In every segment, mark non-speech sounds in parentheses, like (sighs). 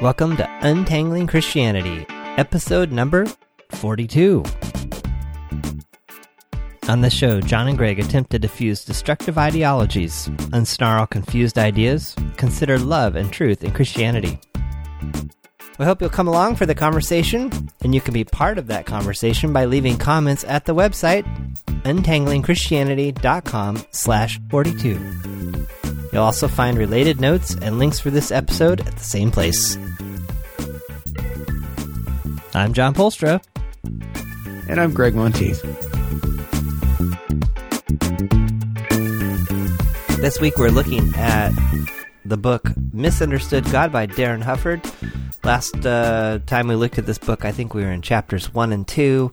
Welcome to Untangling Christianity, episode number 42. On this show, John and Gregg attempt to diffuse destructive ideologies, unsnarl confused ideas, consider love and truth in Christianity. We hope you'll come along for the conversation, and you can be part of that conversation by leaving comments at the website untanglingchristianity.com slash 42. You'll also find related notes and links for this episode at the same place. I'm John Polstra. And I'm Gregg Monteith. This week we're looking at the book Misunderstood God by Darin Hufford. Last uh, time we looked at this book, I think we were in chapters 1 and 2.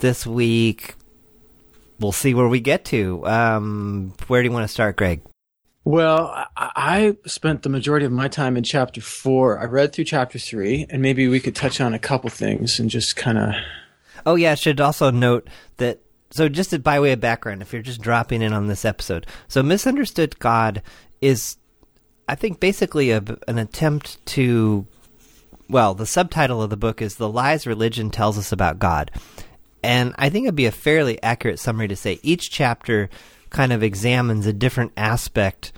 This week, we'll see where we get to. Um, where do you want to start, Gregg? Well, I, spent the majority of my time in chapter four. I read through chapter three, and maybe we could touch on a couple things and just kind of. Oh, yeah, I should also note that. So, just by way of background, if you're just dropping in on this episode, so Misunderstood God is, I think, basically a, an attempt to. Well, the subtitle of the book is The Lies Religion Tells Us About God. And I think it'd be a fairly accurate summary to say each chapter kind of examines a different aspect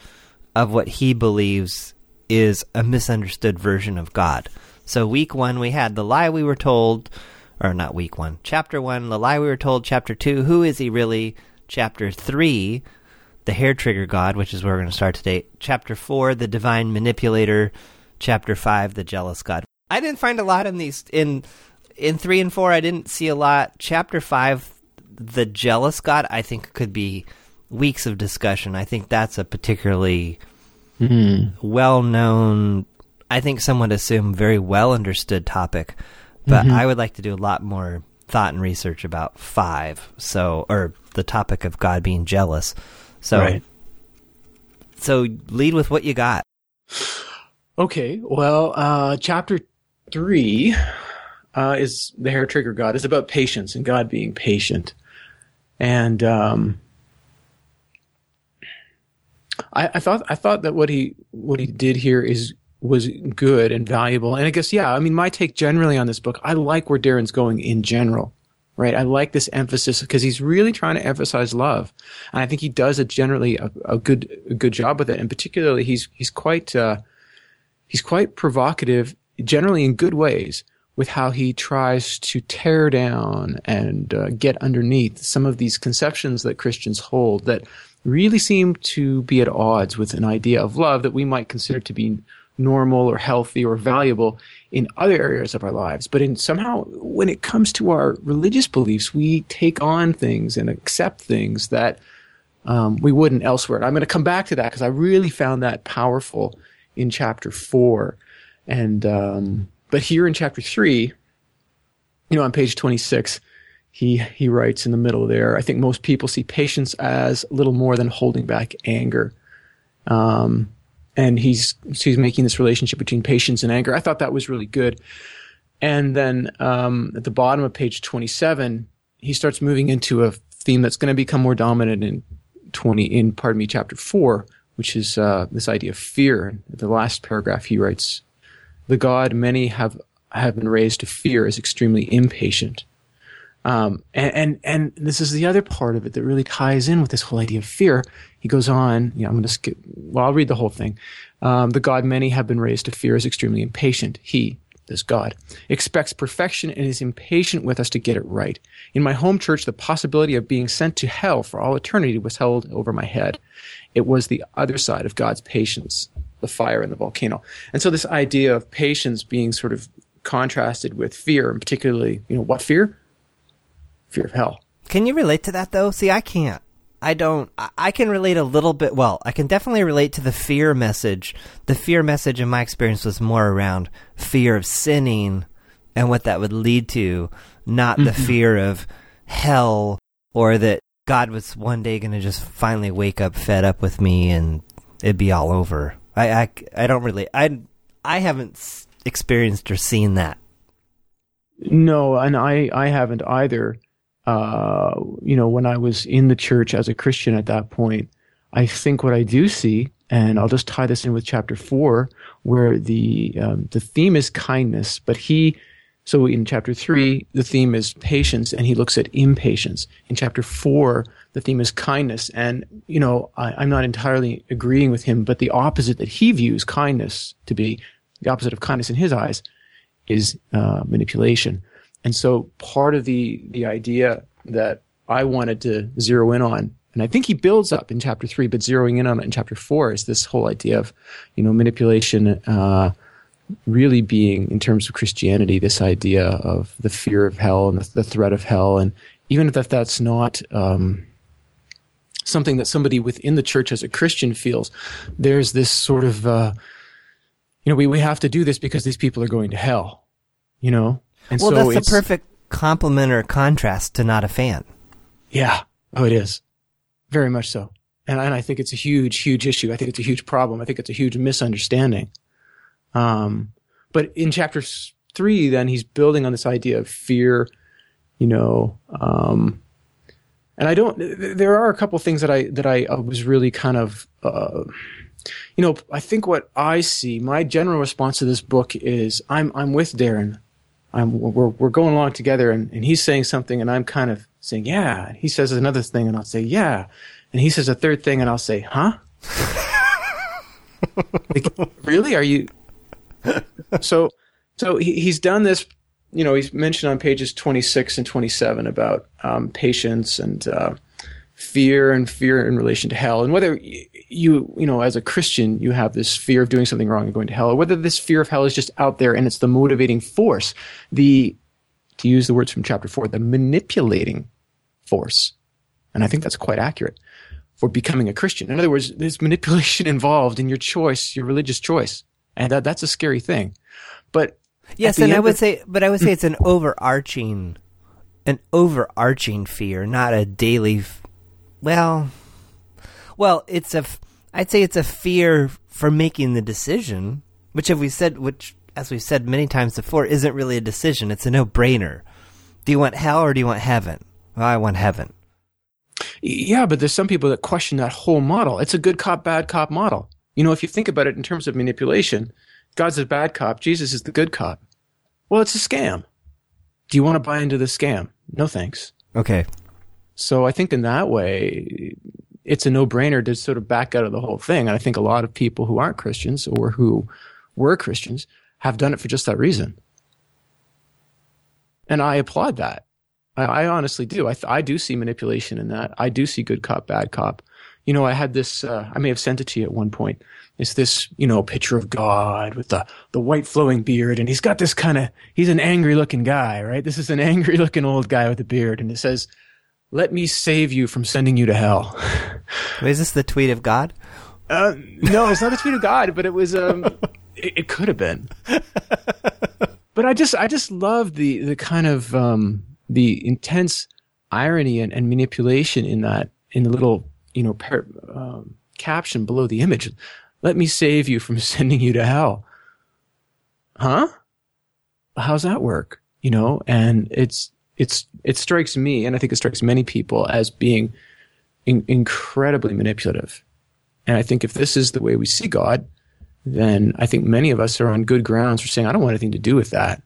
of what he believes is a misunderstood version of God. So, week one, we had the lie we were told, or not week one, chapter one, the lie we were told, chapter two, who is he really? Chapter three, the hair trigger God, which is where we're going to start today. Chapter four, the divine manipulator. Chapter five, the jealous God. I didn't find a lot in these in in three and four. I didn't see a lot. Chapter five, the jealous God, I think could be weeks of discussion. I think that's a particularly Mm-hmm. well known, I think some would assume very well understood topic, but Mhm. I would like to do a lot more thought and research about five. So, or the topic of God being jealous. So, Right. so lead with what you got. Okay, well, uh, chapter three uh, is the hair trigger God is about patience and God being patient, and um, I, I thought I thought that what he what he did here is was good and valuable, and I guess yeah, I mean my take generally on this book, I like where Darin's going in general. Right, I like this emphasis because he's really trying to emphasize love, and I think he does a generally a, a good a good job with it. And particularly, he's he's quite uh, he's quite provocative, generally in good ways, with how he tries to tear down and uh, get underneath some of these conceptions that Christians hold that really seem to be at odds with an idea of love that we might consider to be normal or healthy or valuable in other areas of our lives. But in somehow, when it comes to our religious beliefs, we take on things and accept things that um, we wouldn't elsewhere. I'm going to come back to that because I really found that powerful in chapter four, and um, but here in chapter three, you know, on page 26, he he writes in the middle there. I think most people see patience as little more than holding back anger, um, and he's he's making this relationship between patience and anger. I thought that was really good. And then um, at the bottom of page 27, he starts moving into a theme that's going to become more dominant in 20 in pardon me chapter 4 which is uh, this idea of fear the last paragraph he writes the god many have have been raised to fear is extremely impatient um, and, and and this is the other part of it that really ties in with this whole idea of fear he goes on yeah i'm going to skip well i'll read the whole thing um, the god many have been raised to fear is extremely impatient he this God, expects perfection and is impatient with us to get it right. In my home church, the possibility of being sent to hell for all eternity was held over my head. It was the other side of God's patience, the fire in the volcano. And so this idea of patience being sort of contrasted with fear, and particularly, you know, what fear? Fear of hell. Can you relate to that though? See, I can't. I don't. I- can relate a little bit. Well, I can definitely relate to the fear message. The fear message, in my experience, was more around fear of sinning and what that would lead to, not the mm-hmm. fear of hell or that God was one day going to just finally wake up fed up with me and it'd be all over. I, I, I don't really. I, I haven't experienced or seen that. No, and I, I haven't either. Uh, you know, when I was in the church as a Christian at that point, I think what I do see and I'll just tie this in with chapter four, where the um, the theme is kindness, but he so in chapter three, the theme is patience, and he looks at impatience. In chapter four, the theme is kindness. And, you know, I, am not entirely agreeing with him, but the opposite that he views kindness to be, the opposite of kindness in his eyes, is uh, manipulation. And so part of the, the idea that I wanted to zero in on, and I think he builds up in chapter three, but zeroing in on it in chapter four is this whole idea of, you know, manipulation, uh, really being, in terms of Christianity, this idea of the fear of hell and the, the threat of hell. And even if that's not um, something that somebody within the church as a Christian feels, there's this sort of, uh, you know, we, we have to do this because these people are going to hell, you know? And well, so that's the perfect complement or contrast to not a fan. Yeah. Oh, it is. Very much so. And, and I think it's a huge, huge issue. I think it's a huge problem. I think it's a huge misunderstanding. Um, but in chapter three, then he's building on this idea of fear, you know, um, and I don't. There are a couple things that I that I was really kind of, uh, you know, I think what I see, my general response to this book is I'm I'm with Darin. I'm we're we're going along together, and, and he's saying something, and I'm kind of saying yeah. And he says another thing, and I'll say yeah, and he says a third thing, and I'll say huh. (laughs) like, really? Are you? so so he, he's done this you know he's mentioned on pages 26 and 27 about um, patience and uh, fear and fear in relation to hell and whether you you know as a christian you have this fear of doing something wrong and going to hell or whether this fear of hell is just out there and it's the motivating force the to use the words from chapter 4 the manipulating force and i think that's quite accurate for becoming a christian in other words there's manipulation (laughs) involved in your choice your religious choice and that, that's a scary thing. But yes, and I would of- say, but I would say it's an overarching, an overarching fear, not a daily. Well, well, it's a. I'd say it's a fear for making the decision, which, have we said, which as we've said many times before, isn't really a decision. It's a no-brainer. Do you want hell or do you want heaven? Well, I want heaven. Yeah, but there's some people that question that whole model. It's a good cop, bad cop model. You know, if you think about it in terms of manipulation, God's a bad cop, Jesus is the good cop. Well, it's a scam. Do you want to buy into the scam? No thanks. Okay. So I think in that way, it's a no brainer to sort of back out of the whole thing. And I think a lot of people who aren't Christians or who were Christians have done it for just that reason. And I applaud that. I, I honestly do. I, I do see manipulation in that. I do see good cop, bad cop you know, I had this, uh, I may have sent it to you at one point. It's this, you know, picture of God with the, the white flowing beard. And he's got this kind of, he's an angry looking guy, right? This is an (laughs) angry looking old guy with a beard. And it says, let me save you from sending you to hell. (laughs) Is this the tweet of God? Uh, no, it's not the tweet of God, but it was, um, (laughs) it, it could have been. but I just, I just love the, the kind of, um, the intense irony and, and manipulation in that, in the little you know, par- um, caption below the image. Let me save you from (laughs) sending you to hell. Huh? How's that work? You know, and it's, it's, it strikes me, and I think it strikes many people as being in- incredibly manipulative. And I think if this is the way we see God, then I think many of us are on good grounds for saying, I don't want anything to do with that.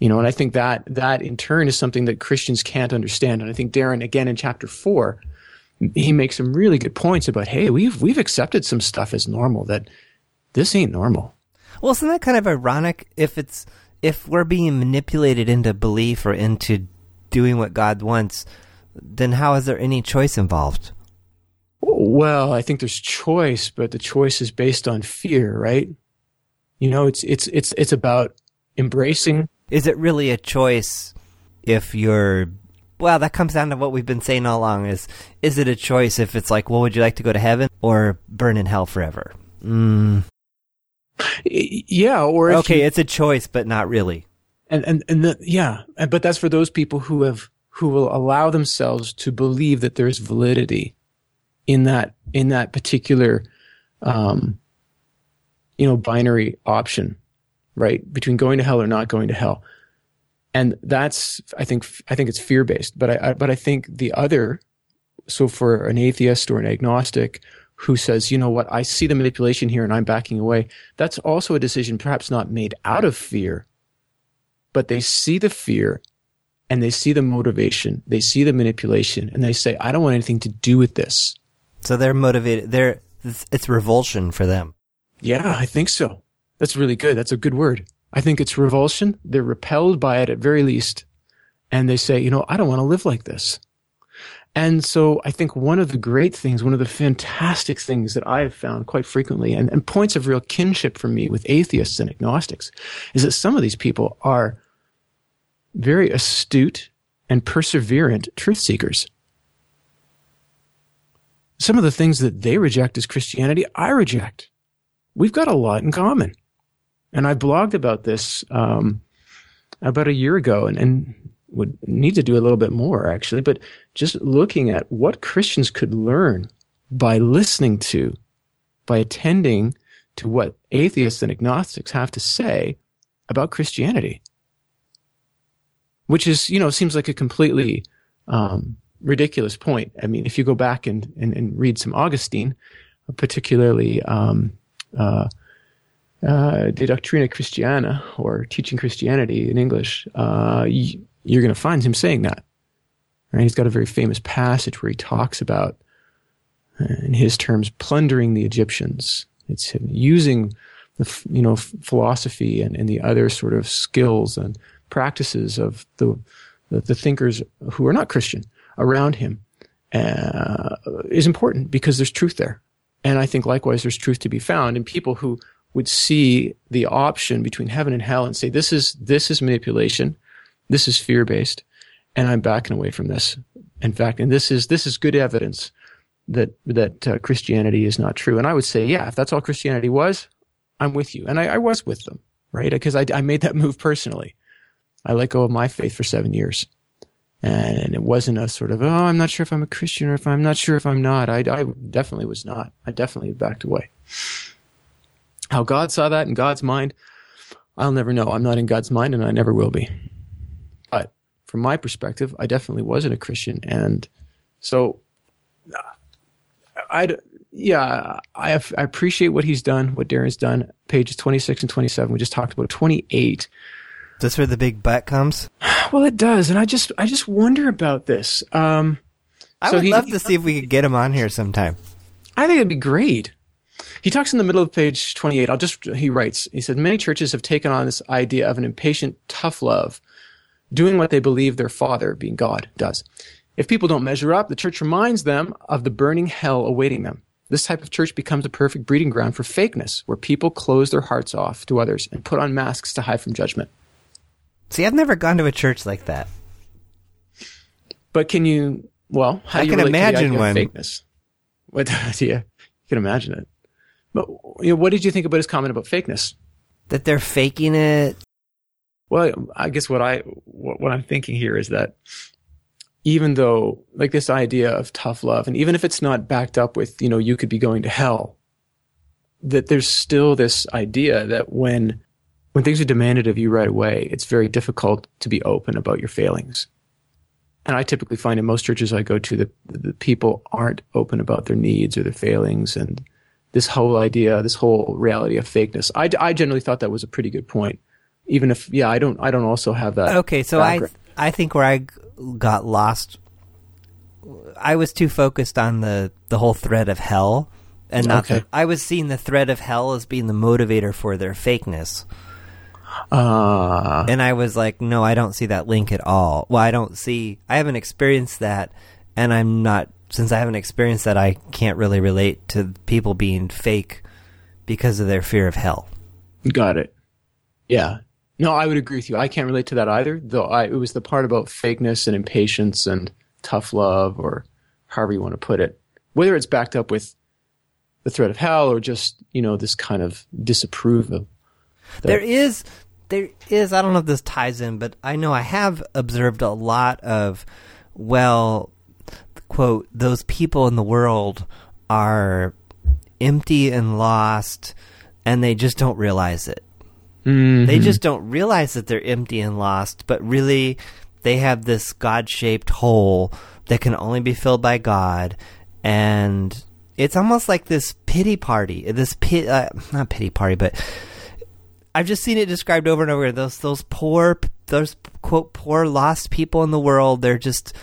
You know, and I think that that in turn is something that Christians can't understand. And I think Darin, again in chapter four, he makes some really good points about, hey, we've we've accepted some stuff as normal that this ain't normal. Well, isn't that kind of ironic if it's if we're being manipulated into belief or into doing what God wants, then how is there any choice involved? Well, I think there's choice, but the choice is based on fear, right? You know, it's it's it's it's about embracing. Is it really a choice if you're well, that comes down to what we've been saying all along: is is it a choice if it's like, well, would you like to go to heaven or burn in hell forever? Mm. Yeah, or okay, you, it's a choice, but not really. And and and the, yeah, but that's for those people who have who will allow themselves to believe that there's validity in that in that particular, um, you know, binary option, right, between going to hell or not going to hell and that's I think I think it's fear based. But I, I, but I think the other, so for an atheist or an agnostic who says, you know what, I see the manipulation here and I'm backing away. That's also a decision perhaps not made out of fear, but they see the fear and they see the motivation, they see the manipulation, and they say, I don't want anything to do with this. So they're motivated. They're it's revulsion for them. Yeah, I think so. That's really good. That's a good word. I think it's revulsion. They're repelled by it at very least. And they say, you know, I don't want to live like this. And so I think one of the great things, one of the fantastic things that I have found quite frequently and, and points of real kinship for me with atheists and agnostics is that some of these people are very astute and perseverant truth seekers. Some of the things that they reject as Christianity, I reject. We've got a lot in common. And I blogged about this um, about a year ago and, and would need to do a little bit more actually, but just looking at what Christians could learn by listening to, by attending to what atheists and agnostics have to say about Christianity. Which is, you know, seems like a completely um, ridiculous point. I mean, if you go back and, and, and read some Augustine, particularly um, uh, uh, De Doctrina Christiana or Teaching Christianity in English, uh, you're going to find him saying that. Right? He's got a very famous passage where he talks about, uh, in his terms, plundering the Egyptians. It's him using the you know philosophy and, and the other sort of skills and practices of the the, the thinkers who are not Christian around him uh, is important because there's truth there. And I think likewise there's truth to be found in people who would see the option between heaven and hell and say this is this is manipulation this is fear based, and I'm backing away from this. In fact, and this is this is good evidence that that uh, Christianity is not true. And I would say, yeah, if that's all Christianity was, I'm with you. And I, I was with them, right? Because I, I made that (laughs) move personally. I let go of my faith for seven years. And it wasn't a sort of, oh, I'm not sure if I'm a Christian or if I'm not sure if I'm not. I, I definitely was not. I definitely backed away. How God saw that in God's mind, I'll never know. I'm not in God's mind and I never will be from my perspective, I definitely wasn't a Christian, and so I yeah I have, I appreciate what he's done, what Darin's done. Pages twenty six and twenty seven. We just talked about twenty eight. That's where the big butt comes. (sighs) Well, it does, and I just I just wonder about this. Um, I so would he, love to see if we could get him on here sometime. I think it'd be great. He talks in the middle of page 28. I'll just, he writes, he said, many churches have taken on this idea of an impatient, tough love doing what they believe their father, being God, does. If people don't measure up, the church reminds them of the burning hell awaiting them. This type of church becomes a perfect breeding ground for fakeness, where people close their hearts off to others and put on masks to hide from judgment. See, I've never gone to a church like that. But can you? Well, how I do you can imagine one. fakeness? What (laughs) idea? You can imagine it. But you know, what did you think about his comment about fakeness? That they're faking it well, I guess what I what, what I'm thinking here is that even though like this idea of tough love, and even if it's not backed up with you know you could be going to hell, that there's still this idea that when when things are demanded of you right away, it's very difficult to be open about your failings. And I typically find in most churches I go to that the people aren't open about their needs or their failings and this whole idea, this whole reality of fakeness. I, I generally thought that was a pretty good point even if yeah, I don't I don't also have that. Okay, so background. I I think where I got lost, I was too focused on the the whole threat of hell, and not okay. the, I was seeing the threat of hell as being the motivator for their fakeness. Uh, and I was like, no, I don't see that link at all. Well, I don't see. I haven't experienced that, and I'm not. Since I haven't experienced that, I can't really relate to people being fake because of their fear of hell. Got it. Yeah, no, I would agree with you. I can't relate to that either. Though I, it was the part about fakeness and impatience and tough love, or however you want to put it. Whether it's backed up with the threat of hell or just you know this kind of disapproval. There is, there is. I don't know if this ties in, but I know I have observed a lot of, well, quote, those people in the world are empty and lost, and they just don't realize it Mm-hmm. They just don't realize that they're empty and lost, but really they have this God shaped hole that can only be filled by God. And it's almost like this pity party. This pit, uh, not pity party, but I've just seen it described over and over. Those those poor, those quote poor lost people in the world. They're just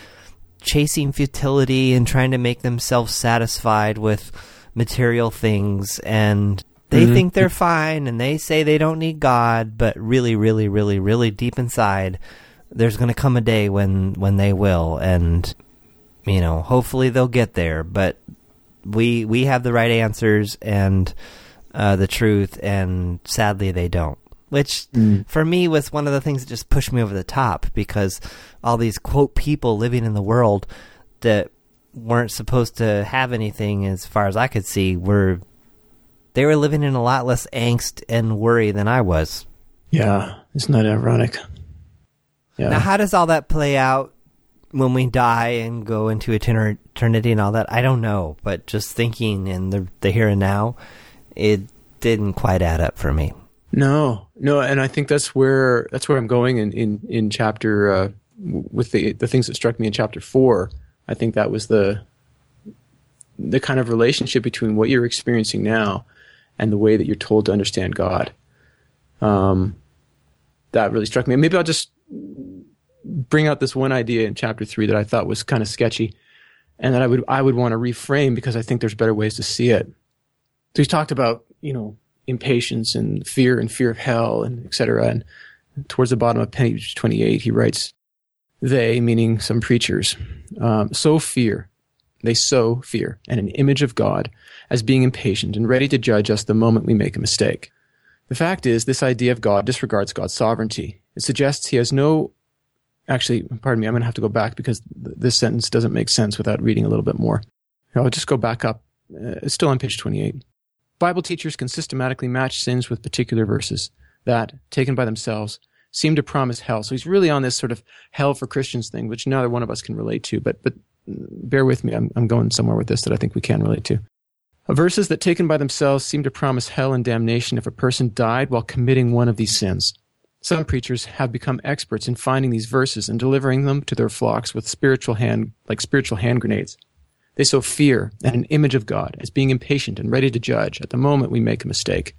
chasing futility and trying to make themselves satisfied with material things, and they mm-hmm. think they're fine, and they say they don't need God, but really, really, really, really deep inside, there's going to come a day when when they will, and you know, hopefully they'll get there. But we we have the right answers, and uh, the truth, and sadly they don't. Which, mm. for me, was one of the things that just pushed me over the top because all these quote people living in the world that weren't supposed to have anything, as far as I could see, were they were living in a lot less angst and worry than I was. Yeah, isn't that ironic? Yeah. Now, how does all that play out when we die and go into eternity and all that? I don't know, but just thinking in the the here and now, it didn't quite add up for me. No, no, and I think that's where that's where I'm going in in in chapter uh, with the the things that struck me in chapter four. I think that was the the kind of relationship between what you're experiencing now and the way that you're told to understand God. Um, that really struck me. And Maybe I'll just bring out this one idea in chapter three that I thought was kind of sketchy, and that I would I would want to reframe because I think there's better ways to see it. So he's talked about, you know, impatience and fear and fear of hell and etc. And towards the bottom of page 28, he writes, they, meaning some preachers, um, sow fear. They sow fear and an image of God as being impatient and ready to judge us the moment we make a mistake. The fact is, this idea of God disregards God's sovereignty. It suggests he has no actually, pardon me, I'm going to have to go back because th- this sentence doesn't make sense without reading a little bit more. I'll just go back up. Uh, it's still on page 28. Bible teachers can systematically match sins with particular verses that, taken by themselves, seem to promise hell. So he's really on this sort of hell for Christians thing, which neither one of us can relate to. But but bear with me, I'm, I'm going somewhere with this that I think we can relate to. Verses that, taken by themselves, seem to promise hell and damnation if a person died while committing one of these sins. Some preachers have become experts in finding these verses and delivering them to their flocks with spiritual hand, like spiritual hand grenades. They sow fear and an image of God as being impatient and ready to judge at the moment we make a mistake.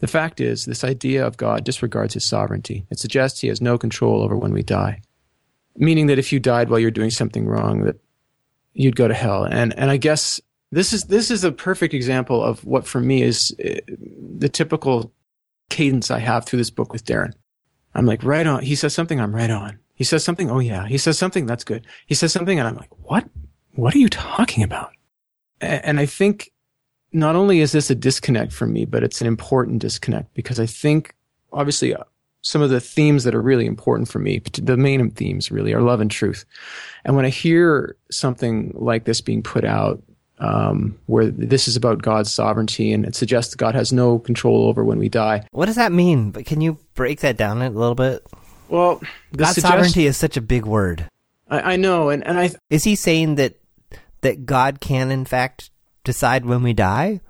The fact is, this idea of God disregards his sovereignty. It suggests he has no control over when we die. Meaning that if you died while you're doing something wrong, that you'd go to hell. And, and I guess this is, this is a perfect example of what for me is uh, the typical cadence I have through this book with Darin. I'm like, right on. He says something, I'm right on. He says something, oh yeah. He says something, that's good. He says something, and I'm like, what? what are you talking about? And I think not only is this a disconnect for me, but it's an important disconnect because I think obviously uh, some of the themes that are really important for me, the main themes really are love and truth. And when I hear something like this being put out, um, where this is about God's sovereignty and it suggests God has no control over when we die. What does that mean? But can you break that down a little bit? Well, God's suggest- sovereignty is such a big word. I, I know, and, and I is he saying that that God can, in fact, decide when we die?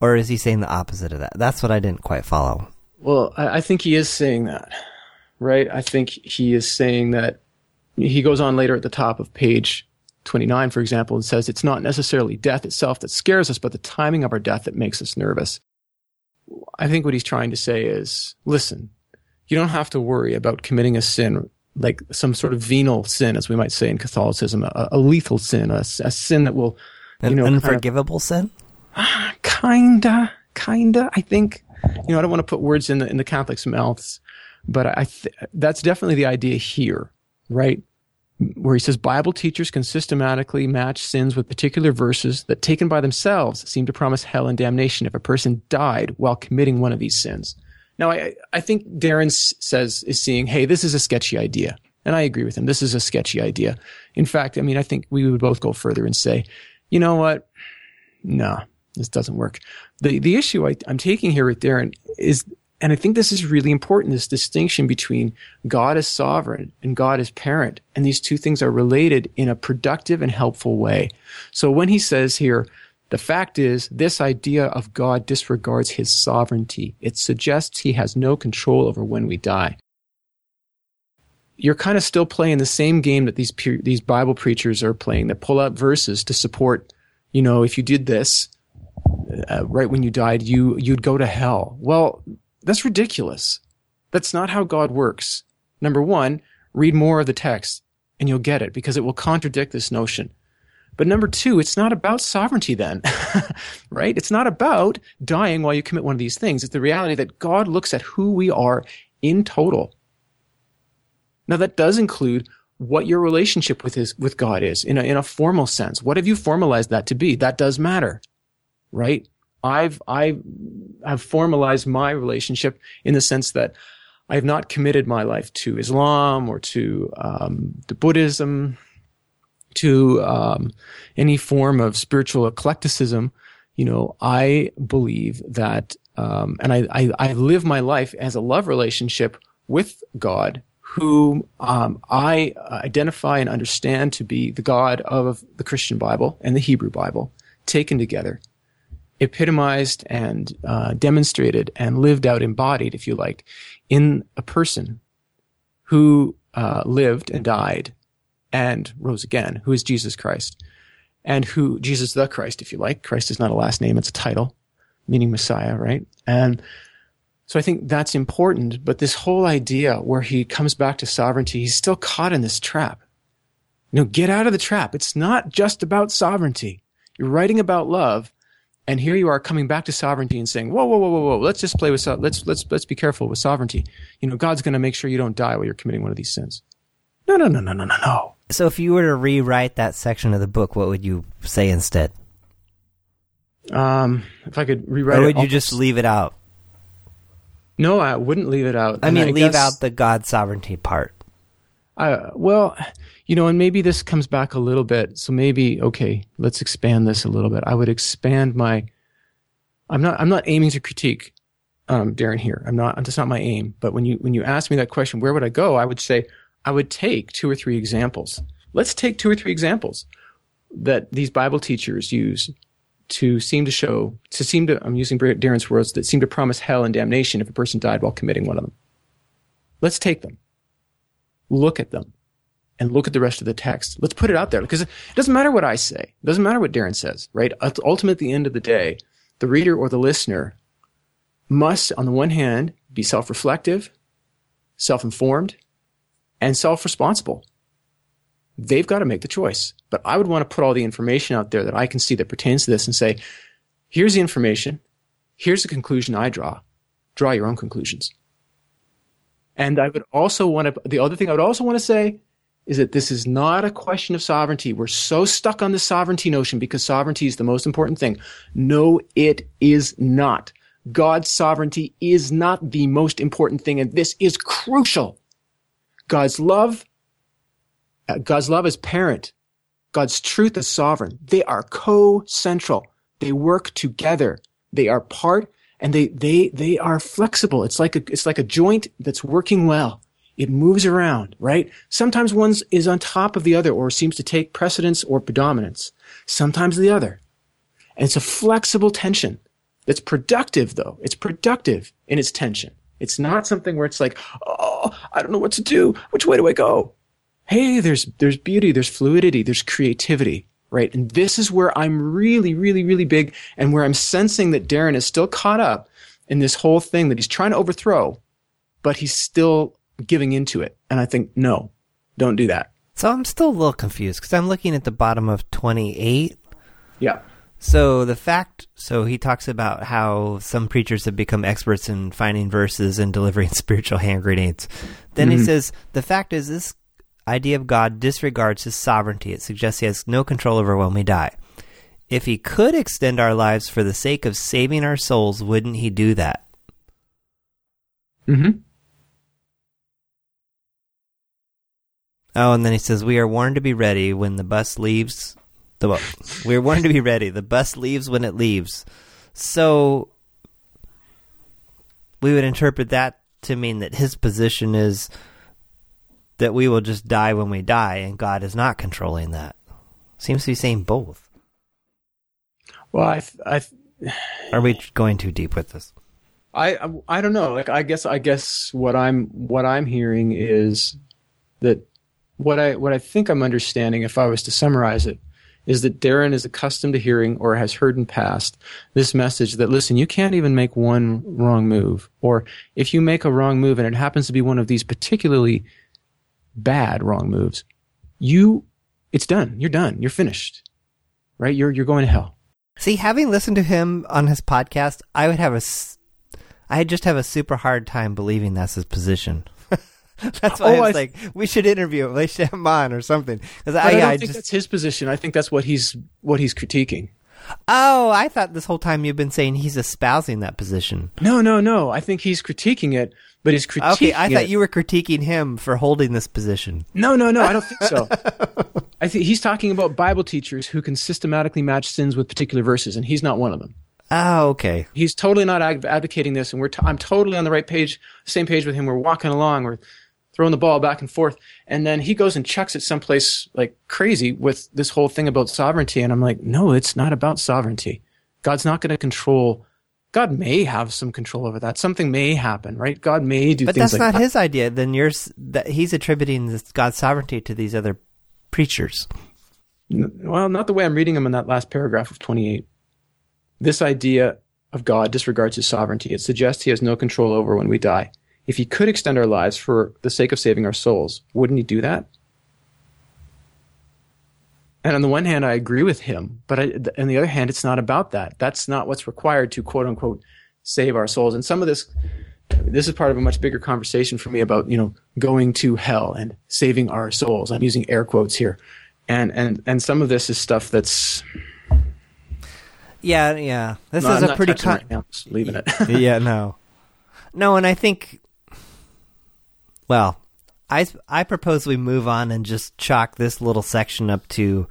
Or is he saying the opposite of that? That's what I didn't quite follow. Well, I, I think he is saying that, right? I think he is saying that he goes on later at the top of page 29, for example, and says it's not necessarily death itself that scares us, but the timing of our death that makes us nervous. I think what he's trying to say is listen, you don't have to worry about committing a sin like some sort of venial sin, as we might say in Catholicism, a, a lethal sin, a, a, sin that will, you An know, unforgivable kind of, sin. (sighs) kinda, kinda. I think, you know, I don't want to put words in the in the Catholics' mouths, but I th- that's definitely the idea here, right? Where he says Bible teachers can systematically match sins with particular verses that, taken by themselves, seem to promise hell and damnation if a person died while committing one of these sins. Now, I, I think Darin says, is seeing, hey, this is a sketchy idea. And I agree with him. This is a sketchy idea. In fact, I mean, I think we would both go further and say, you know what? No, this doesn't work. The, the issue I, I'm taking here with Darin is, and I think this is really important, this distinction between God as sovereign and God as parent. And these two things are related in a productive and helpful way. So when he says here, the fact is, this idea of God disregards his sovereignty. It suggests he has no control over when we die. You're kind of still playing the same game that these these Bible preachers are playing that pull out verses to support, you know, if you did this uh, right when you died, you you'd go to hell. Well, that's ridiculous. That's not how God works. Number one, read more of the text and you'll get it because it will contradict this notion. But number two, it's not about sovereignty then, (laughs) right? It's not about dying while you commit one of these things. It's the reality that God looks at who we are in total. Now that does include what your relationship with his, with God is in a, in a formal sense. What have you formalized that to be? That does matter, right? I've, I've, I've formalized my relationship in the sense that I have not committed my life to Islam or to, um, Buddhism, to, um, any form of spiritual eclecticism. You know, I believe that, um, and I, I, I live my life as a love relationship with God who um, I identify and understand to be the God of the Christian Bible and the Hebrew Bible taken together, epitomized and uh, demonstrated and lived out, embodied, if you like, in a person who uh, lived and died and rose again, who is Jesus Christ, and who Jesus the Christ, if you like. Christ is not a last name; it's a title, meaning Messiah, right? And so I think that's important. But this whole idea where he comes back to sovereignty, he's still caught in this trap. You know, get out of the trap. It's not just about sovereignty. You're writing about love, and here you are coming back to sovereignty and saying, "Whoa, whoa, whoa, whoa, whoa! Let's just play with so- let's let's let's be careful with sovereignty. You know, God's going to make sure you don't die while you're committing one of these sins." No, no, no, no, no, no, no. So if you were to rewrite that section of the book, what would you say instead? Um, if I could rewrite, or it, would you just leave it out? No, I wouldn't leave it out. I mean, leave guess- out the God sovereignty part. Well, you know, and maybe this comes back a little bit. So maybe, okay, let's expand this a little bit. I would expand my, I'm not, I'm not aiming to critique, um, Darin here. I'm not, that's not my aim. But when you, when you ask me that question, where would I go? I would say, I would take two or three examples. Let's take two or three examples that these Bible teachers use to seem to show, to seem to, I'm using Darin's words, that seem to promise hell and damnation if a person died while committing one of them. Let's take them look at them and look at the rest of the text. Let's put it out there because it doesn't matter what I say. It doesn't matter what Darin says, right? Ult- Ultimately, at the end of the day, the reader or the listener must, on the one hand, be self-reflective, self-informed, and self-responsible. They've got to make the choice. But I would want to put all the information out there that I can see that pertains to this and say, here's the information. Here's the conclusion I draw. Draw your own conclusions. And I would also want to, the other thing I would also want to say is that this is not a question of sovereignty. We're so stuck on the sovereignty notion because sovereignty is the most important thing. No, it is not. God's sovereignty is not the most important thing, and this is crucial. God's love, uh, God's love is parent, God's truth is sovereign, they are co-central. They work together. They are part and they they they are flexible. It's like a it's like a joint that's working well. It moves around, right? Sometimes one is on top of the other or seems to take precedence or predominance. Sometimes the other. And it's a flexible tension that's productive though. It's productive in its tension. It's not something where it's like, "Oh, I don't know what to do. Which way do I go?" Hey, there's there's beauty, there's fluidity, there's creativity right? And this is where I'm really, really, really big and where I'm sensing that Darin is still caught up in this whole thing that he's trying to overthrow, but he's still giving into it. And I think, no, don't do that. So I'm still a little confused because I'm looking at the bottom of 28. Yeah. So the fact, so he talks about how some preachers have become experts in finding verses and delivering (laughs) spiritual hand grenades. Then he mm-hmm. says, the fact is this idea of God disregards his sovereignty. It suggests he has no control over when we die. If he could extend our lives for the sake of saving our souls, wouldn't he do that? Mm-hmm. Oh, and then he says, We are warned to be ready when the bus leaves. The we are warned to be ready. The bus leaves when it leaves. So we would interpret that to mean that his position is that we will just die when we die, and God is not controlling that. Seems to be saying both. Well, I, I, Are we going too deep with this? I, I don't know. Like, I guess, I guess what I'm, what I'm hearing is that what I, what I think I'm understanding, if I was to summarize it, is that Darin is accustomed to hearing or has heard in past this message that listen, you can't even make one wrong move. Or if you make a wrong move and it happens to be one of these particularly bad wrong moves, you, it's done. You're done. You're finished. Right? You're, you're going to hell. See, having listened to him on his podcast, I would have a, I just have a super hard time believing that's his position. (laughs) that's why Oh, I was I- like, we should interview him. They should have him on or something. Because I, I, don't I think just, that's his position. I think that's what he's, what he's critiquing. Oh, I thought this whole time you've been saying he's espousing that position. No, no, no. I think he's critiquing it, but he's critiquing Okay, I thought it- you were critiquing him for holding this position. No, no, no. I don't think so. (laughs) I think he's talking about Bible teachers who can systematically match sins with particular verses, and he's not one of them. Oh, okay. He's totally not ad- advocating this, and we're t- I'm totally on the right page, same page with him. We're walking along, we're throwing the ball back and forth, and then he goes and chucks it someplace like crazy with this whole thing about sovereignty, and I'm like, no, it's not about sovereignty. God's not going to control. God may have some control over that. Something may happen, right? God may do But that's like not his idea. Then yours that he's attributing this God's sovereignty to these other preachers. N- Well, not the way I'm reading him in that last paragraph of 28. This idea of God disregards his sovereignty. It suggests he has no control over when we die. If he could extend our lives for the sake of saving our souls, wouldn't he do that? And on the one hand, I agree with him, but I, on the other hand, it's not about that. That's not what's required to quote unquote save our souls. And some of this, this is part of a much bigger conversation for me about, you know, going to hell and saving our souls. I'm using air quotes here. And, and, and some of this is stuff that's Yeah, yeah. This no, is I'm a pretty con- right now. Just leaving it. (laughs) yeah, no, no, and I think, well, I I propose we move on and just chalk this little section up to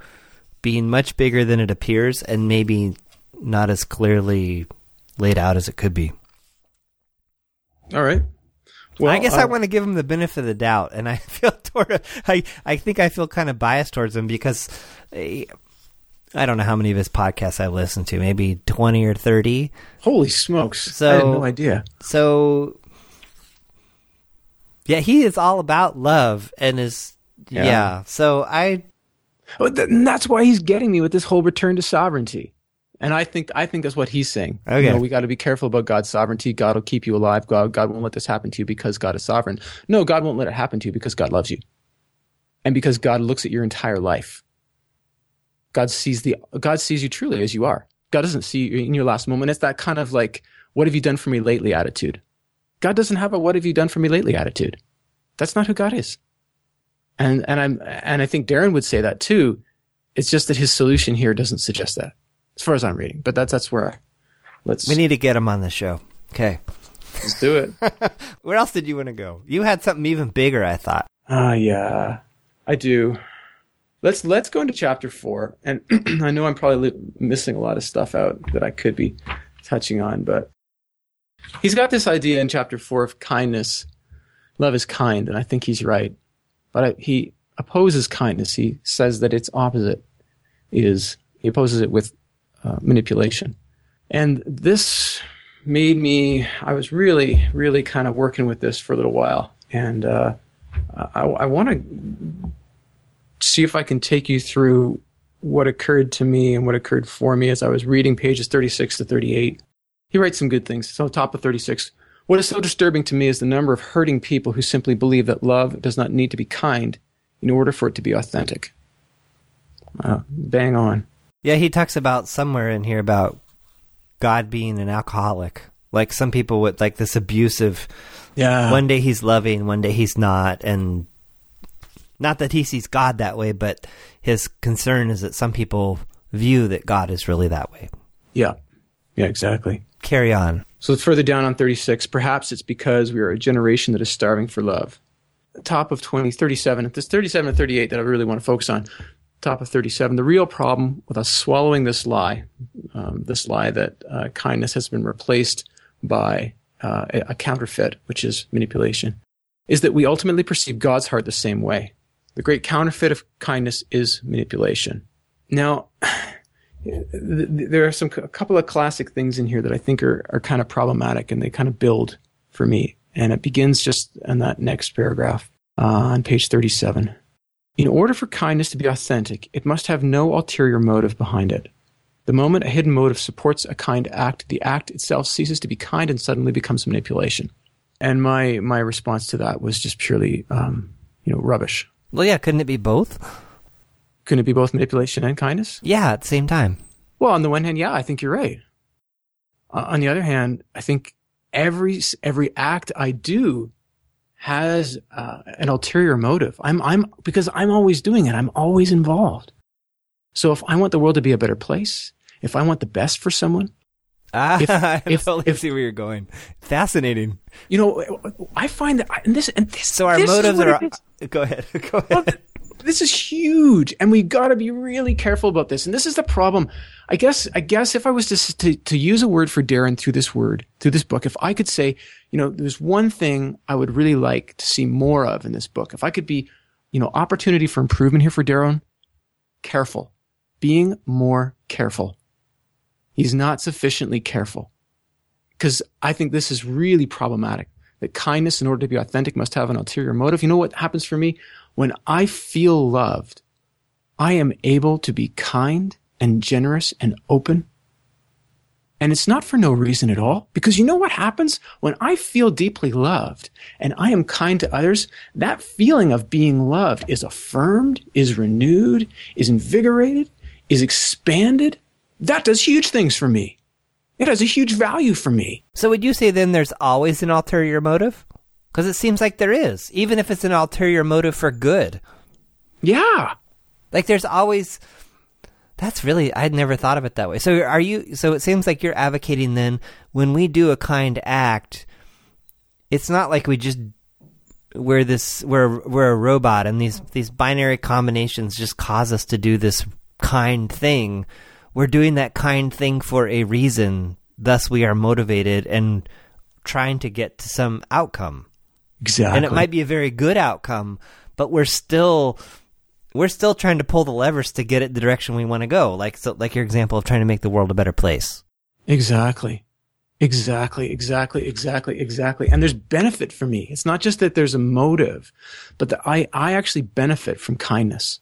being much bigger than it appears, and maybe not as clearly laid out as it could be. All right. Well, I guess I uh, want to give him the benefit of the doubt, and I (laughs) feel toward I I think I feel kind of biased towards him because eh, I don't know how many of his podcasts I listen to, maybe twenty or thirty. Holy smokes! I So- had no idea. So, yeah, he is all about love and is yeah. Yeah. So I th- and that's why he's getting me with this whole return to sovereignty. And I think I think that's what he's saying. Okay. You know, we got to be careful about God's sovereignty. God will keep you alive. God God won't let this happen to you because God is sovereign. No, God won't let it happen to you because God loves you, and because God looks at your entire life. God sees the God sees you truly as you are. God doesn't see you in your last moment. It's that kind of like, "What have you done for me lately?" attitude. God doesn't have a "What have you done for me lately?" attitude. That's not who God is. And and I'm and I think Darin would say that too. It's just that his solution here doesn't suggest that, as far as I'm reading. But that's that's where I, let's we need to get him on the show. Okay, let's do it. (laughs) where else did you want to go? You had something even bigger, I thought. Ah, yeah, I do. Let's let's go into chapter four, and (clears throat) I know I'm probably li- missing a lot of stuff out that I could be touching on, but he's got this idea in chapter four of kindness. Love is kind, and I think he's right. But I, he opposes kindness. He says that its opposite is he opposes it with uh, manipulation, and this made me. I was really, really kind of working with this for a little while, and uh, I, I want to see if I can take you through what occurred to me and what occurred for me as I was reading pages 36 to 38. He writes some good things. So, top of 36. What is so disturbing to me is the number of hurting people who simply believe that love does not need to be kind in order for it to be authentic. Uh, bang on. Yeah, he talks about somewhere in here about God being an alcoholic. Like some people with like this abusive. Yeah. one day he's loving, one day he's not, and not that he sees God that way, but his concern is that some people view that God is really that way. yeah. Yeah, exactly. Carry on. So it's further down on 36. Perhaps it's because we are a generation that is starving for love. Top of 20, 37. There's 37 and 38 that I really want to focus on. Top of 37. The real problem with us swallowing this lie, um, this lie that uh, kindness has been replaced by uh, a, counterfeit, which is manipulation, is that we ultimately perceive God's heart the same way. The great counterfeit of kindness is manipulation. Now, there are some a couple of classic things in here that I think are are kind of problematic, and they kind of build for me. And it begins just in that next paragraph uh, on page thirty-seven. In order for kindness to be authentic, it must have no ulterior motive behind it. The moment a hidden motive supports a kind act, the act itself ceases to be kind and suddenly becomes manipulation. And my my response to that was just purely, um, you know, rubbish. Well, yeah, couldn't it be both? Couldn't it be both manipulation and kindness? Yeah, at the same time. Well, on the one hand, yeah, I think you're right. Uh, on the other hand, I think every every act I do has uh, an ulterior motive. I'm I'm because I'm always doing it. I'm always involved. So if I want the world to be a better place, if I want the best for someone, Ah, If- (laughs) I if- totally if- see where you're going. Fascinating. you know, I find that and this and this. So our motives are. (laughs) Go ahead. (laughs) Go Well, ahead. This is huge and we got to be really careful about this and this is the problem. I guess i guess if i was to, to to use a word for Darin through this word through this book if i could say you know there's one thing i would really like to see more of in this book. If i could be you know opportunity for improvement here for Darin careful. Being more careful. He's not sufficiently careful. Because i think this is really problematic. That kindness in order to be authentic must have an ulterior motive. You know what happens for me when I feel loved, I am able to be kind and generous and open. And it's not for no reason at all, because you know what happens when I feel deeply loved and I am kind to others? That feeling of being loved is affirmed, is renewed, is invigorated, is expanded. That does huge things for me. It has a huge value for me. So would you say then there's always an ulterior motive? Because it seems like there is, even if it's an ulterior motive for good. Yeah. Like there's always. That's really I'd never thought of it that way. So are you? So it seems like you're advocating then when we do a kind act, it's not like we just we're this we're we're a robot and these these binary combinations just cause us to do this kind thing. We're doing that kind thing for a reason. Thus, we are motivated and trying to get to some outcome. Exactly. and it might be a very good outcome, but we're still we're still trying to pull the levers to get it the direction we want to go. Like so, like your example of trying to make the world a better place. Exactly. Exactly, exactly, exactly, exactly. And there's benefit for me. It's not just that there's a motive, but that I, I actually benefit from kindness.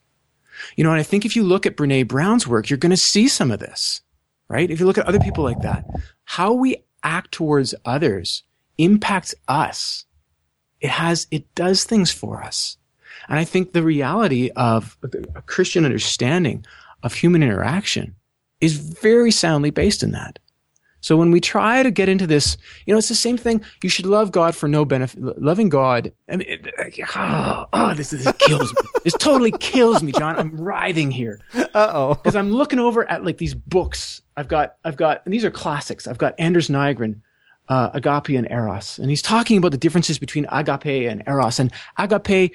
You know, and I think if you look at Brene Brown's work, you're going to see some of this, right? If you look at other people like that, how we act towards others impacts us. It has, it does things for us. And I think the reality of a Christian understanding of human interaction is very soundly based in that. So when we try to get into this, you know, it's the same thing. You should love God for no benefit. Loving God, I mean, it, oh, oh, this, this kills me. This totally kills me, John. I'm writhing here Uh oh. because I'm looking over at like these books. I've got, I've got, and these are classics. I've got Anders Nygren, uh, Agape and Eros, and he's talking about the differences between Agape and Eros. And Agape,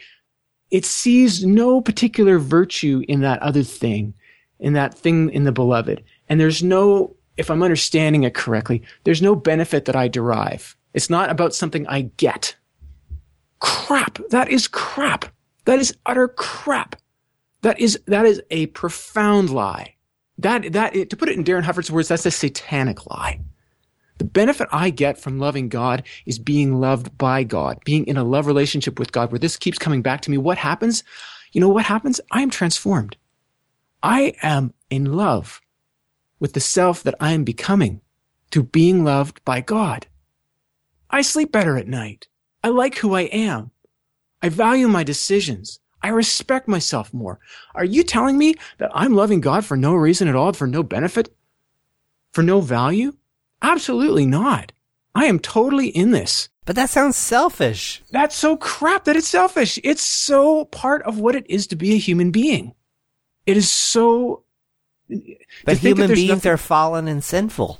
it sees no particular virtue in that other thing, in that thing in the beloved. And there's no, if I'm understanding it correctly, there's no benefit that I derive. It's not about something I get. Crap. That is crap. That is utter crap. That is, that is a profound lie. That, that, to put it in Darin Hufford's words, that's a satanic lie. The benefit I get from loving God is being loved by God, being in a love relationship with God where this keeps coming back to me. What happens? You know what happens? I am transformed. I am in love with the self that I am becoming through being loved by God. I sleep better at night. I like who I am. I value my decisions. I respect myself more. Are you telling me that I'm loving God for no reason at all, for no benefit, for no value? Absolutely not. I am totally in this. But that sounds selfish. That's so crap that it's selfish. It's so part of what it is to be a human being. It is so. But to think that human beings nothing- are fallen and sinful.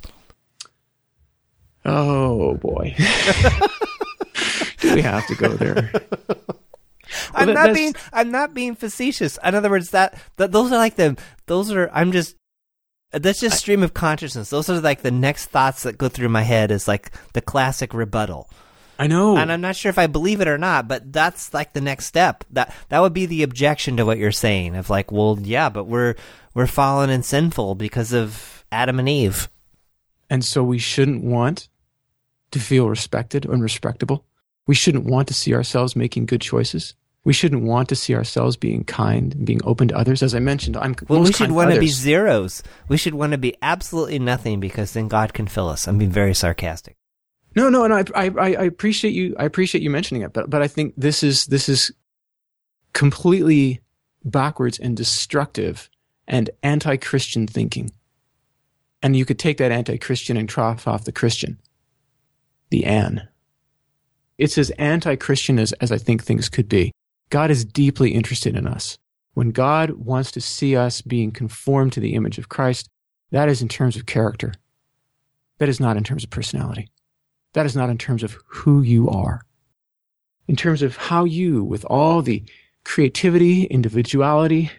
Oh boy. (laughs) Do we have to go there? I'm that- not that's- being I'm not being facetious. In other words, that, that those are like the those are I'm just that's just stream of consciousness. Those are like the next thoughts that go through my head is like the classic rebuttal. I know. And I'm not sure if I believe it or not, but that's like the next step. That that would be the objection to what you're saying of like, well, yeah, but we're we're fallen and sinful because of Adam and Eve. And so we shouldn't want to feel respected and respectable. We shouldn't want to see ourselves making good choices. We shouldn't want to see ourselves being kind and being open to others. As I mentioned, I'm well. we should want to be zeros. We should want to be absolutely nothing because then God can fill us. I'm being very sarcastic. No, no, and I, I, I appreciate you. I appreciate you mentioning it, but, but I think this is this is completely backwards and destructive and anti-Christian thinking. And you could take that anti-Christian and trough off the Christian, the an. It's as anti-Christian as, as I think things could be. God is deeply interested in us. When God wants to see us being conformed to the image of Christ, that is in terms of character. That is not in terms of personality. That is not in terms of who you are. In terms of how you, with all the creativity, individuality,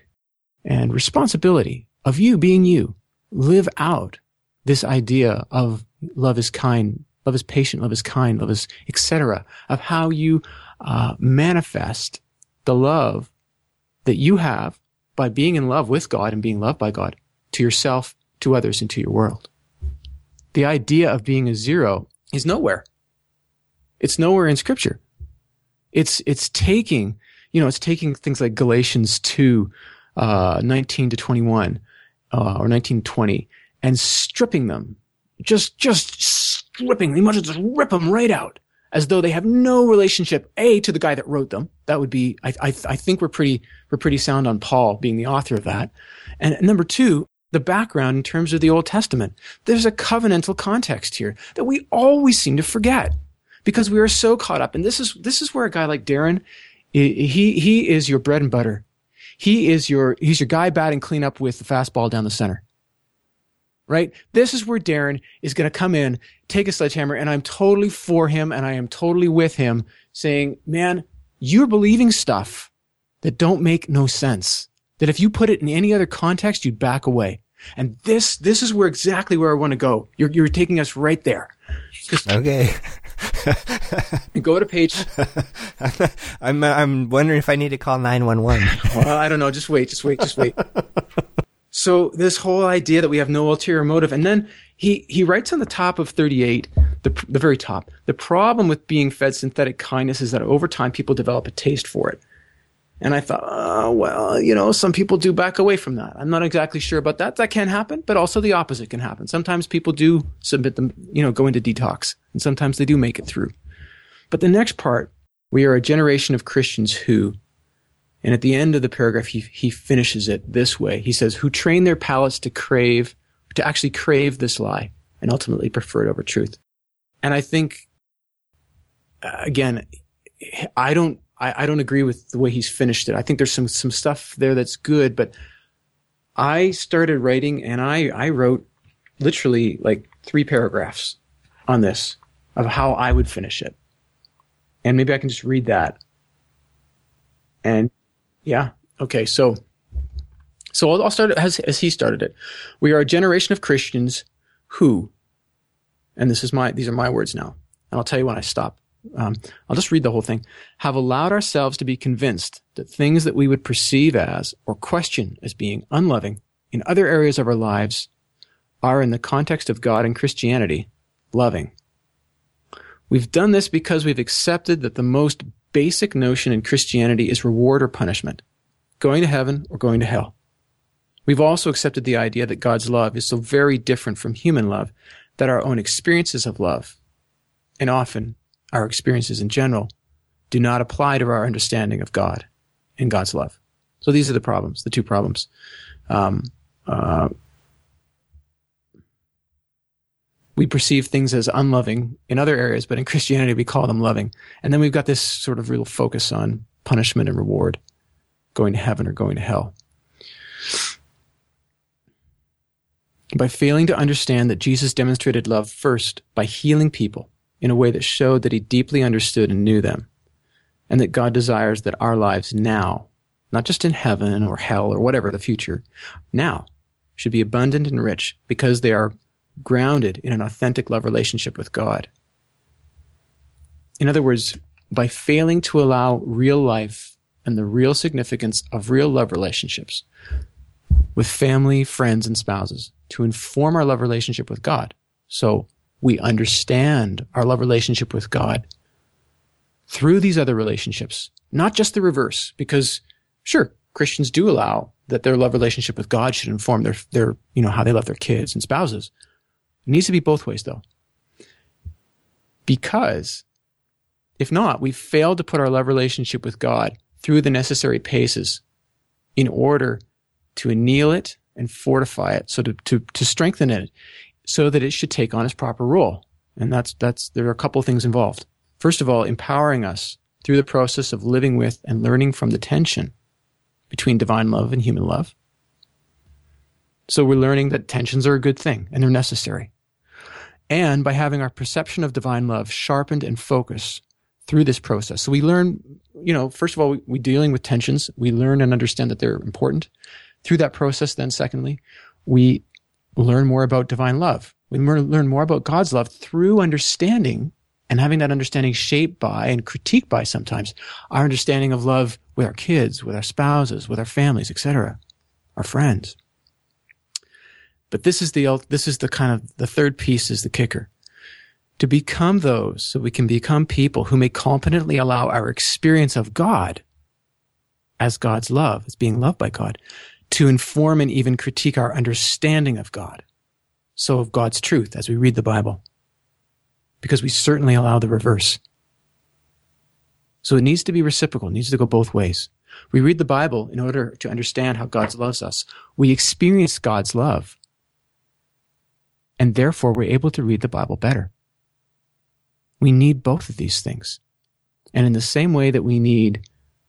and responsibility of you being you, live out this idea of love is kind, love is patient, love is kind, love is etc. Of how you uh, manifest the love that you have by being in love with God and being loved by God to yourself, to others, and to your world. The idea of being a zero is nowhere. It's nowhere in scripture. It's, it's taking, you know, it's taking things like Galatians 2, uh, 19 to 21, uh, or 19 to 20 and stripping them. Just, just stripping. You must just rip them right out as though they have no relationship, A, to the guy that wrote them. That would be, I, I, I think we're pretty, we're pretty sound on Paul being the author of that. And number two, the background in terms of the Old Testament. There's a covenantal context here that we always seem to forget because we are so caught up. And this is, this is where a guy like Darin, he, he is your bread and butter. He is your, he's your guy batting cleanup with the fastball down the center. Right? This is where Darin is going to come in, take a sledgehammer, and I'm totally for him and I am totally with him saying, man, you're believing stuff that don't make no sense. That if you put it in any other context, you'd back away. And this, this is where exactly where I want to go. You're, you're taking us right there. Okay. (laughs) go to page. (laughs) I'm, I'm wondering if I need to call 911. well, I don't know. Just wait, just wait, just wait. (laughs) so this whole idea that we have no ulterior motive, and then he, he writes on the top of 38, the, the very top, the problem with being fed synthetic kindness is that over time people develop a taste for it. And I thought, oh, well, you know, some people do back away from that. I'm not exactly sure about that. That can happen, but also the opposite can happen. Sometimes people do submit them, you know, go into detox, and sometimes they do make it through. But the next part, we are a generation of Christians who, and at the end of the paragraph, he, he finishes it this way. He says, who train their palates to crave, to actually crave this lie and ultimately prefer it over truth. And I think, uh, again, I don't, I, I don't agree with the way he's finished it. I think there's some some stuff there that's good, but I started writing and I I wrote literally like three paragraphs on this of how I would finish it, and maybe I can just read that. And yeah, okay, so so I'll, I'll start as as he started it. We are a generation of Christians who, and this is my these are my words now, and I'll tell you when I stop um, I'll just read the whole thing, have allowed ourselves to be convinced that things that we would perceive as or question as being unloving in other areas of our lives are, in the context of God and Christianity, loving. We've done this because we've accepted that the most basic notion in Christianity is reward or punishment, going to heaven or going to hell. We've also accepted the idea that God's love is so very different from human love that our own experiences of love, and often our experiences in general, do not apply to our understanding of God and God's love. So these are the problems, the two problems. Um, uh, we perceive things as unloving in other areas, but in Christianity we call them loving. And then we've got this sort of real focus on punishment and reward, going to heaven or going to hell. By failing to understand that Jesus demonstrated love first by healing people in a way that showed that he deeply understood and knew them, and that God desires that our lives now, not just in heaven or hell or whatever the future, now should be abundant and rich because they are grounded in an authentic love relationship with God. In other words, by failing to allow real life and the real significance of real love relationships with family, friends, and spouses to inform our love relationship with God. So we understand our love relationship with God through these other relationships, not just the reverse, because sure, Christians do allow that their love relationship with God should inform their, their, you know, how they love their kids and spouses. It needs to be both ways though. Because if not, we've failed to put our love relationship with God through the necessary paces in order to anneal it and fortify it, so to, to, to strengthen it, so that it should take on its proper role. And that's, that's, there are a couple of things involved. First of all, empowering us through the process of living with and learning from the tension between divine love and human love. So we're learning that tensions are a good thing and they're necessary. And by having our perception of divine love sharpened and focused through this process. So we learn, you know, first of all, we, we dealing with tensions. We learn and understand that they're important. Through that process, then secondly, we learn more about divine love. We learn more about God's love through understanding and having that understanding shaped by and critiqued by sometimes our understanding of love with our kids, with our spouses, with our families, etc., our friends. But this is the this is the kind of the third piece is the kicker. To become those, so we can become people who may competently allow our experience of God as God's love, as being loved by God, to inform and even critique our understanding of God. So of God's truth as we read the Bible. Because we certainly allow the reverse. So it needs to be reciprocal, it needs to go both ways. We read the Bible in order to understand how God loves us. We experience God's love. And therefore, we're able to read the Bible better. We need both of these things. And in the same way that we need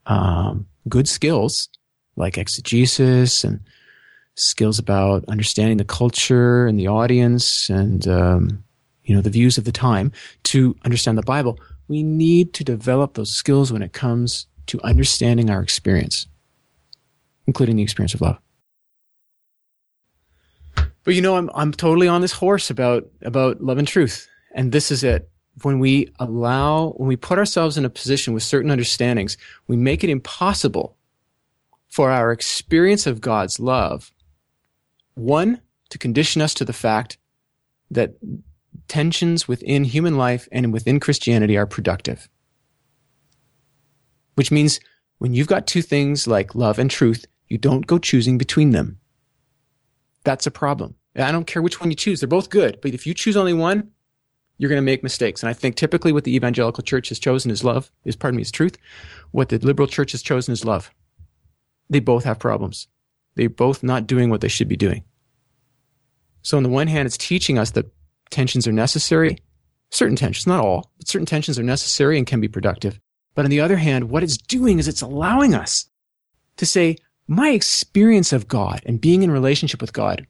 um, good skills like exegesis and skills about understanding the culture and the audience and um, you know the views of the time to understand the Bible, we need to develop those skills when it comes to understanding our experience, including the experience of love. But you know, I'm I'm totally on this horse about about love and truth, and this is it. When we allow, when we put ourselves in a position with certain understandings, we make it impossible for our experience of God's love. One, to condition us to the fact that tensions within human life and within Christianity are productive. Which means when you've got two things like love and truth, you don't go choosing between them. That's a problem. I don't care which one you choose. They're both good. But if you choose only one, you're going to make mistakes. And I think typically what the evangelical church has chosen is love, is, pardon me, is truth. What the liberal church has chosen is love they both have problems. They're both not doing what they should be doing. So on the one hand, it's teaching us that tensions are necessary. Certain tensions, not all, but certain tensions are necessary and can be productive. But on the other hand, what it's doing is it's allowing us to say, my experience of God and being in relationship with God,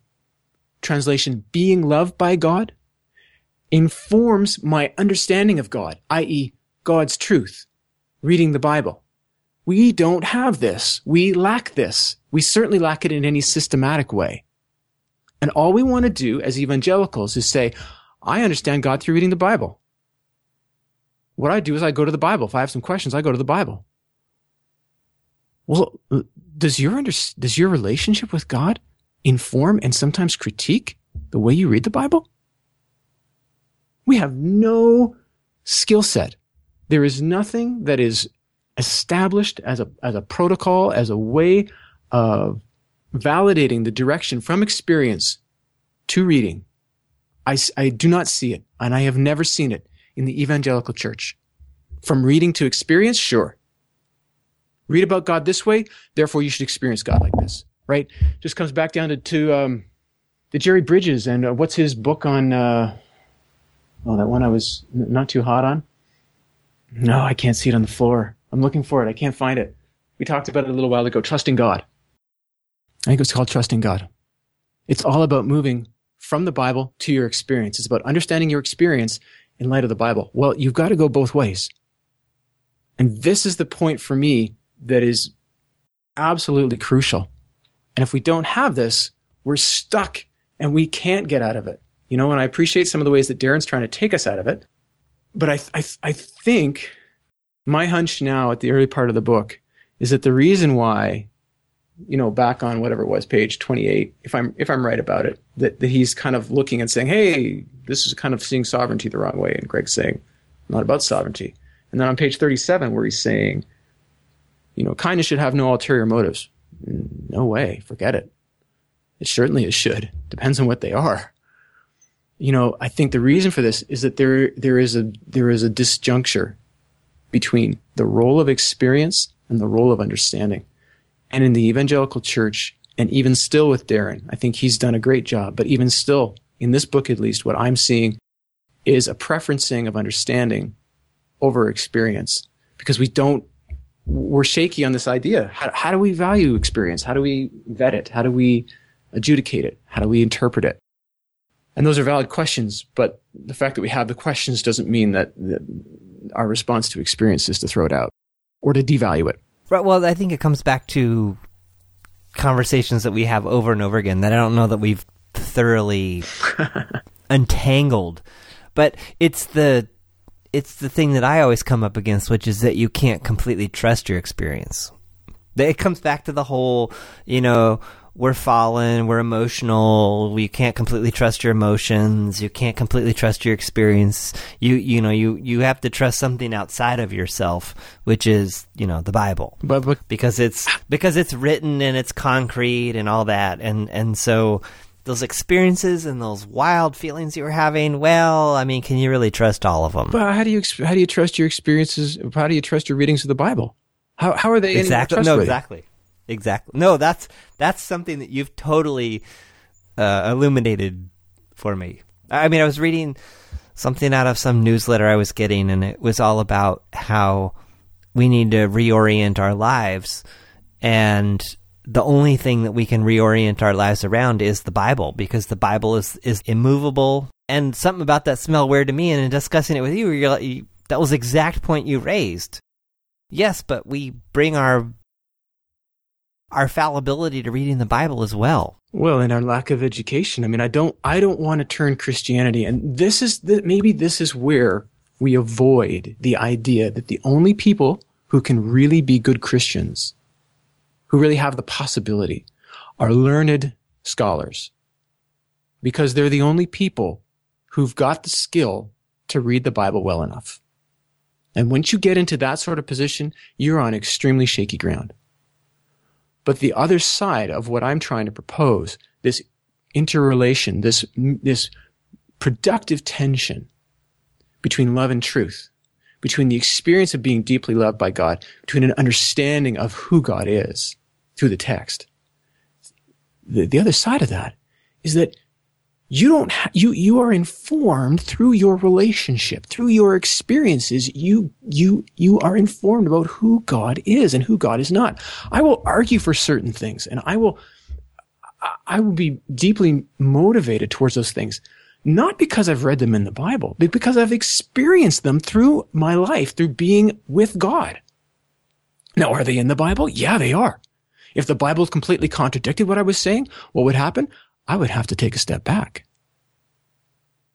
translation, being loved by God, informs my understanding of God, i.e., God's truth, reading the Bible. We don't have this. We lack this. We certainly lack it in any systematic way. And all we want to do as evangelicals is say, I understand God through reading the Bible. What I do is I go to the Bible. If I have some questions, I go to the Bible. Well, does your under, does your relationship with God inform and sometimes critique the way you read the Bible? We have no skill set. There is nothing that is established as a, as a protocol, as a way of validating the direction from experience to reading. I, I do not see it, and I have never seen it in the evangelical church. From reading to experience, sure. Read about God this way, therefore you should experience God like this, right? Just comes back down to, to um, the Jerry Bridges and uh, what's his book on, uh, oh, that one I was not too hot on? No, I can't see it on the floor. I'm looking for it. I can't find it. We talked about it a little while ago. Trusting God. I think it's called Trusting God. It's all about moving from the Bible to your experience. It's about understanding your experience in light of the Bible. Well, you've got to go both ways. And this is the point for me that is absolutely crucial. And if we don't have this, we're stuck and we can't get out of it. You know, and I appreciate some of the ways that Darin's trying to take us out of it. But I, I, I think my hunch now at the early part of the book is that the reason why, you know, back on whatever it was, page 28, if I'm, if I'm right about it, that, that he's kind of looking and saying, Hey, this is kind of seeing sovereignty the wrong way. And Gregg's saying, not about sovereignty. And then on page 37, where he's saying, you know, kindness should have no ulterior motives. No way. Forget it. It certainly it should. Depends on what they are. You know, I think the reason for this is that there there is a there is a disjuncture between the role of experience and the role of understanding. And in the evangelical church, and even still with Darin, I think he's done a great job. But even still, in this book at least, what I'm seeing is a preferencing of understanding over experience because we don't we're shaky on this idea. How, how do we value experience? How do we vet it? How do we adjudicate it? How do we interpret it? And those are valid questions, but the fact that we have the questions doesn't mean that, that our response to experience is to throw it out or to devalue it. Right. Well, I think it comes back to conversations that we have over and over again that I don't know that we've thoroughly (laughs) untangled. But it's the it's the thing that I always come up against, which is that you can't completely trust your experience. It comes back to the whole, you know, we're fallen, we're emotional, you can't completely trust your emotions, you can't completely trust your experience. You you know, you you have to trust something outside of yourself, which is, you know, the Bible. But, but because it's because it's written and it's concrete and all that. And and so those experiences and those wild feelings you were having, well, I mean, can you really trust all of them? But how do you how do you trust your experiences? How do you trust your readings of the Bible? How how are they exactly? No, exactly, exactly. No, that's that's something that you've totally uh, illuminated for me. I mean, I was reading something out of some newsletter I was getting, and it was all about how we need to reorient our lives and the only thing that we can reorient our lives around is the Bible because the Bible is is immovable. And something about that smell weird to me. And in discussing it with you, you, that was the exact point you raised. Yes, but we bring our our fallibility to reading the Bible as well. Well, and our lack of education. I mean, I don't I don't want to turn Christianity, and this is the, maybe this is where we avoid the idea that the only people who can really be good Christians who really have the possibility are learned scholars because they're the only people who've got the skill to read the Bible well enough. And once you get into that sort of position, you're on extremely shaky ground. But the other side of what I'm trying to propose, this interrelation, this, this productive tension between love and truth, between the experience of being deeply loved by God, between an understanding of who God is, through the text. The, the other side of that is that you don't ha- you you are informed through your relationship through your experiences you you you are informed about who god is and who god is not. I will argue for certain things and i will i will be deeply motivated towards those things not because i've read them in the bible but because i've experienced them through my life through being with god. Now are they in the bible? Yeah they are if the Bible completely contradicted what I was saying, what would happen? I would have to take a step back.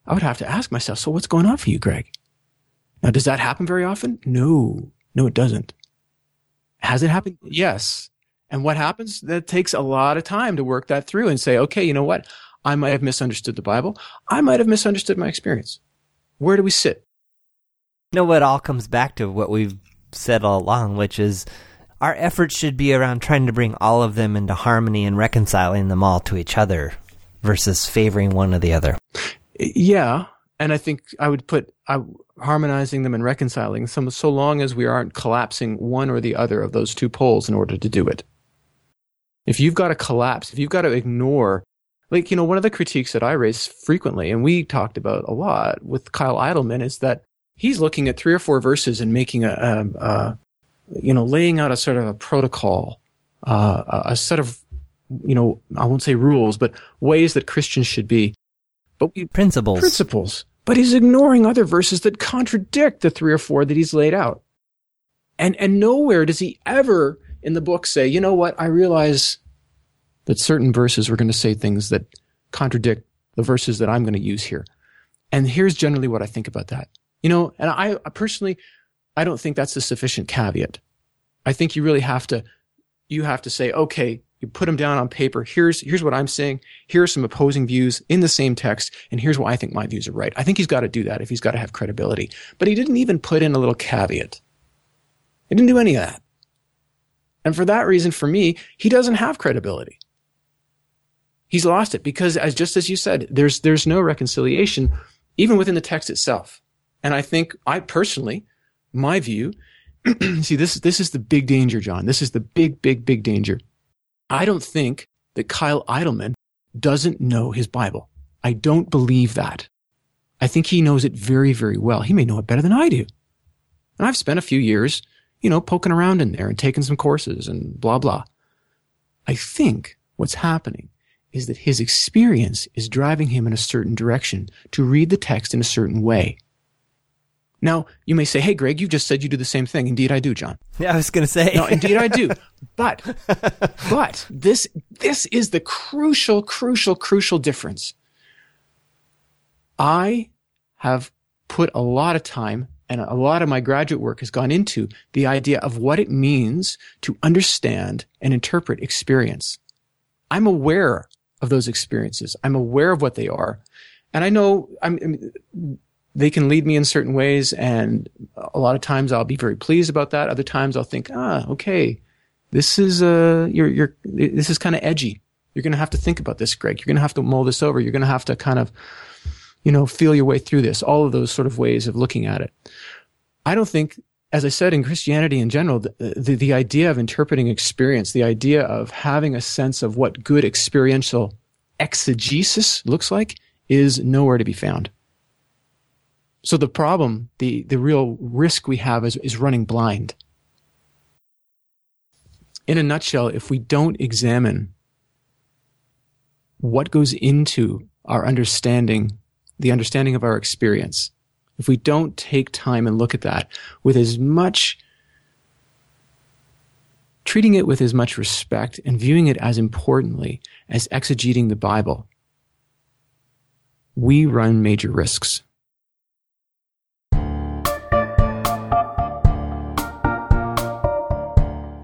I would have to ask myself, so what's going on for you, Gregg? Now, does that happen very often? No, no, it doesn't. Has it happened? Yes. And what happens? That takes a lot of time to work that through and say, okay, you know what? I might have misunderstood the Bible. I might have misunderstood my experience. Where do we sit? You know what all comes back to what we've said all along, which is our efforts should be around trying to bring all of them into harmony and reconciling them all to each other versus favoring one or the other. Yeah, and I think I would put uh, harmonizing them and reconciling them so long as we aren't collapsing one or the other of those two poles in order to do it. If you've got to collapse, if you've got to ignore, like, you know, one of the critiques that I raise frequently, and we talked about a lot with Kyle Idleman, is that he's looking at three or four verses and making a, a, a you know, laying out a sort of a protocol, uh, a set of, you know, I won't say rules, but ways that Christians should be. But we, principles. Principles. But he's ignoring other verses that contradict the three or four that he's laid out. And, and nowhere does he ever in the book say, you know what, I realize that certain verses are going to say things that contradict the verses that I'm going to use here. And here's generally what I think about that. You know, and I, I personally, I don't think that's a sufficient caveat. I think you really have to, you have to say, okay, You put them down on paper. Here's here's what I'm saying. Here are some opposing views in the same text, and here's why I think my views are right. I think he's got to do that if he's got to have credibility. But he didn't even put in a little caveat. He didn't do any of that. And for that reason, for me, he doesn't have credibility. He's lost it because, as just as you said, there's there's no reconciliation even within the text itself. And I think I personally, my view, (clears throat) see this this is the big danger, John. This is the big, big, big danger. I don't think that Kyle Idleman doesn't know his Bible. I don't believe that. I think he knows it very, very well. He may know it better than I do. And I've spent a few years, you know, poking around in there and taking some courses and blah, blah. I think what's happening is that his experience is driving him in a certain direction to read the text in a certain way. Now, you may say, hey, Gregg, you just said you do the same thing. Indeed, I do, John. Yeah, I was going to say. no, indeed, I do. (laughs) But, but this, this is the crucial, crucial, crucial difference. I have put a lot of time and a lot of my graduate work has gone into the idea of what it means to understand and interpret experience. I'm aware of those experiences. I'm aware of what they are. And I know I'm, they can lead me in certain ways. And a lot of times I'll be very pleased about that. Other times I'll think, ah, okay, this is, uh, you're, you're, this is kind of edgy. You're going to have to think about this, Gregg. You're going to have to mull this over. You're going to have to kind of, you know, feel your way through this. All of those sort of ways of looking at it. I don't think as I said, in Christianity in general, the, the, the, idea of interpreting experience, the idea of having a sense of what good experiential exegesis looks like is nowhere to be found. So the problem, the, the real risk we have is, is running blind. In a nutshell, if we don't examine what goes into our understanding, the understanding of our experience, if we don't take time and look at that with as much treating it with as much respect and viewing it as importantly as exegeting the Bible, we run major risks.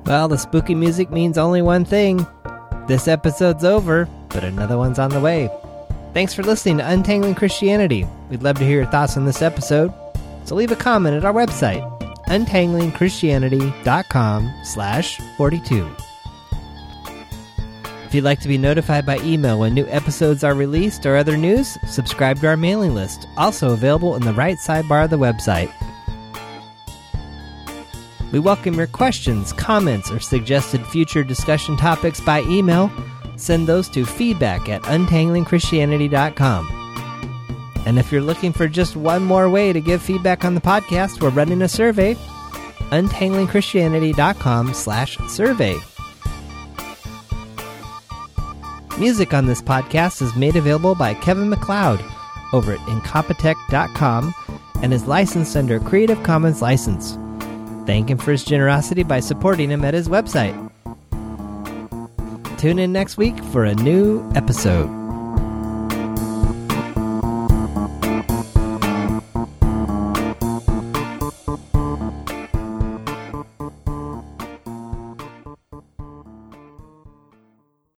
Well, the spooky music means only one thing. This episode's over, but another one's on the way. Thanks for listening to Untangling Christianity. We'd love to hear your thoughts on this episode, so leave a comment at our website, untanglingchristianity.com slash 42. If you'd like to be notified by email when new episodes are released or other news, subscribe to our mailing list, also available in the right sidebar of the website. We welcome your questions, comments, or suggested future discussion topics by email send those to feedback at untanglingchristianity.com. And if you're looking for just one more way to give feedback on the podcast, we're running a survey. untanglingchristianity.com slash survey. Music on this podcast is made available by Kevin MacLeod over at incompetech.com and is licensed under Creative Commons license. Thank him for his generosity by supporting him at his website. Tune in next week for a new episode.